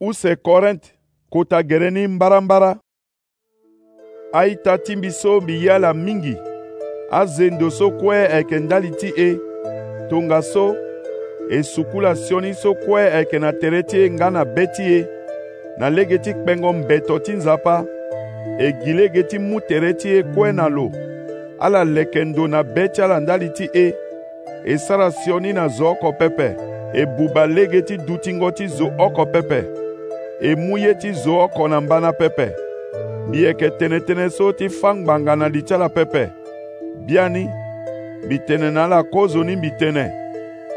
use korinte kota gere ni mbarambara aita ti mbi so mbi ye ala mingi azendo so kue ayeke ndali ti e tongaso e sukula sioni so kue ayeke na tere ti e nga na be ti e na lege ti kpengo mbeto ti nzapa e gi lege ti mu tere ti e kue na lo ala leke ndo na be ti ala ndali ti e e sara sioni na zo oko pepe e buba lege ti dutingo ti zo oko pepe emu ye ti zo oko na ngba na pepe mbi yeke tënëtënë so ti fâ ngbanga na li ti ala pepe bia ni mbi tene na ala kozo ni mbi tënë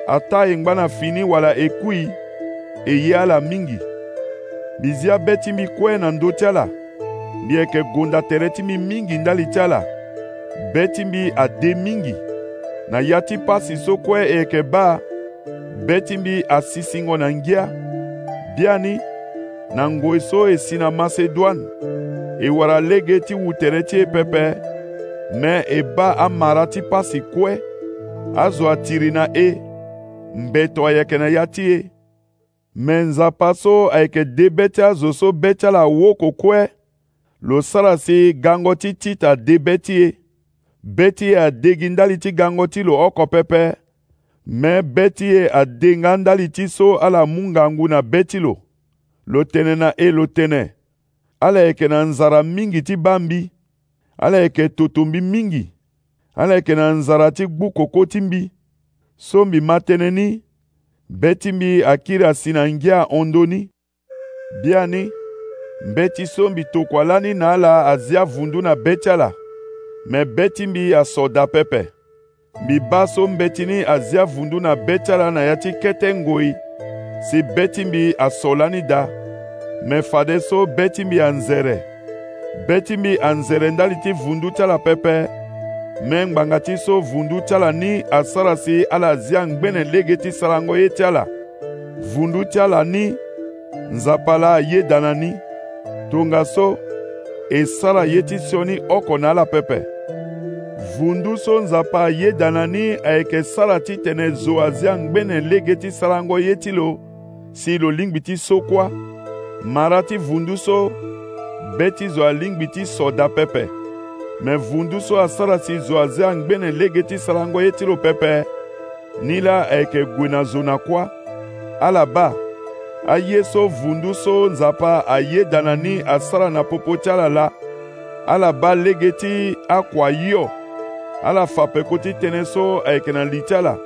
ata e ngba na fini wala e kui e ye ala mingi mbi zia be ti mbi kue na ndö ti ala mbi yeke gonda tere ti mbi mingi ndali ti ala be ti mbi ade mingi na ya ti pasi so kue e yeke baa be ti mbi asisingo na ngia bia ni na ngoi e so esi na Masedwan ewara lege ti wutere ti e pepe me eba amara ti pasi kue azo atiri na e mbeto ayeke na ya ti e me nzapa so ayeke debe ti azo so be ti ala woko kue lo sara si gango ti tita debe ti e, e lo oko pepe me be ti e so ala mungangu na be lo lo tënë na e lo tënë ala yeke na nzara mingi ti bambi ala yeke tutumbi mingi ala yeke na nzara ti gbu koko ti mbi so mbi ma tënë ni mbe ti mbi akiri asi na ngia ahondo ni bia ni mbe ti so mbi tokua lani na ala azia vundu na be ti ala me be ti mbi aso da pepe mbi ba so mbe ti ni azia vundu na be ti ala na ya ti kete ngoi si beti mbi asolani da me fade so beti mbi anzere beti mbi anzere ndali ti vundu ti ala pepe mê ngbanga ti so vundu ti ala ni asara si ala zia ngbene lege ti sarango e ye ti ala vundu ti ala ni nzapa la ayeda na ni tongaso e sara ye ti sioni oko na ala pepe vundu so nzapa ayeda na ni ayeke sara ti tene zo azia ngbene lege ti sarango ye ti lo si lo lingbi ti so kuâ mara ti vundu so be ti zo alingbi ti soda pepe me vundu so asara si zo aze angbene lege ti sarango ye ti lo pepe ni la ayeke gue na zo na kuâ ala ba aye so vundu so nzapa ayeda na ni asara na popo ti ala la ala ba lege ti akua yio ala fa peko ti tënë so ayeke na li ti ala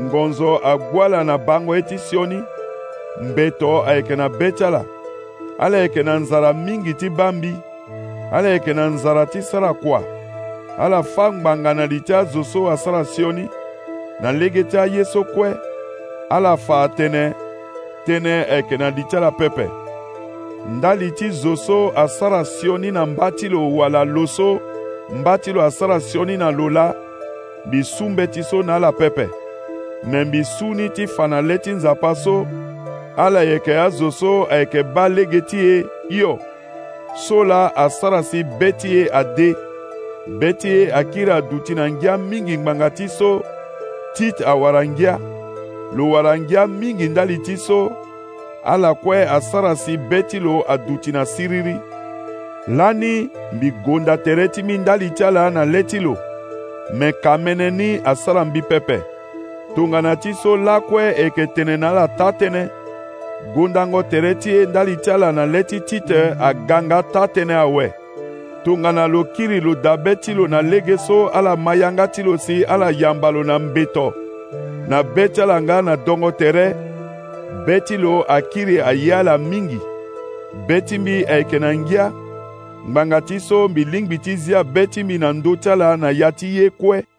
ngonzo agbua ala na bango ye ti sioni mbeto ayeke na be ti ala ala yeke na nzara mingi ti bambi ala yeke na nzara ti sara kuâ ala fâ ngbanga na li ti azo so asara sioni na lege ti aye so kue ala fa atënë tënë ayeke na li ti ala pepe nda li ti zo so asara sioni na mba ti lo wala lo so mba ti lo asara sioni na lo la mbi su mbeti so na ala pepe me mbi su ni ti fa na le ti nzapa so ala yeke azo so ayeke ba lege ti e yo so la asara si be ti e ade be ti e akiri adu ti na ngia mingi ngbanga ti so tit awara ngia lo wara ngia mingi ndali ti so ala kue asara si be ti lo adu ti na siriri lani mbi gonda tere ti mi ndali ti ala na le ti lo me ka mene ni asara mbi pepe tongana ti so lakue e yeke tene na ala ta tënë gundango tere ti e ndali ti ala na le ti tite aganga ta tënë awe tongana lo kiri lo dabe ti lo na lege so ala mayanga ti lo si ala yamba lo na mbeto na be ti ala nga na dongo tere be ti lo akiri aye ala mingi be ti mbi ayeke na ngia ngbanga ti so mbi lingbi ti zia be ti mbi na ndö ti ala na ya ti ye kue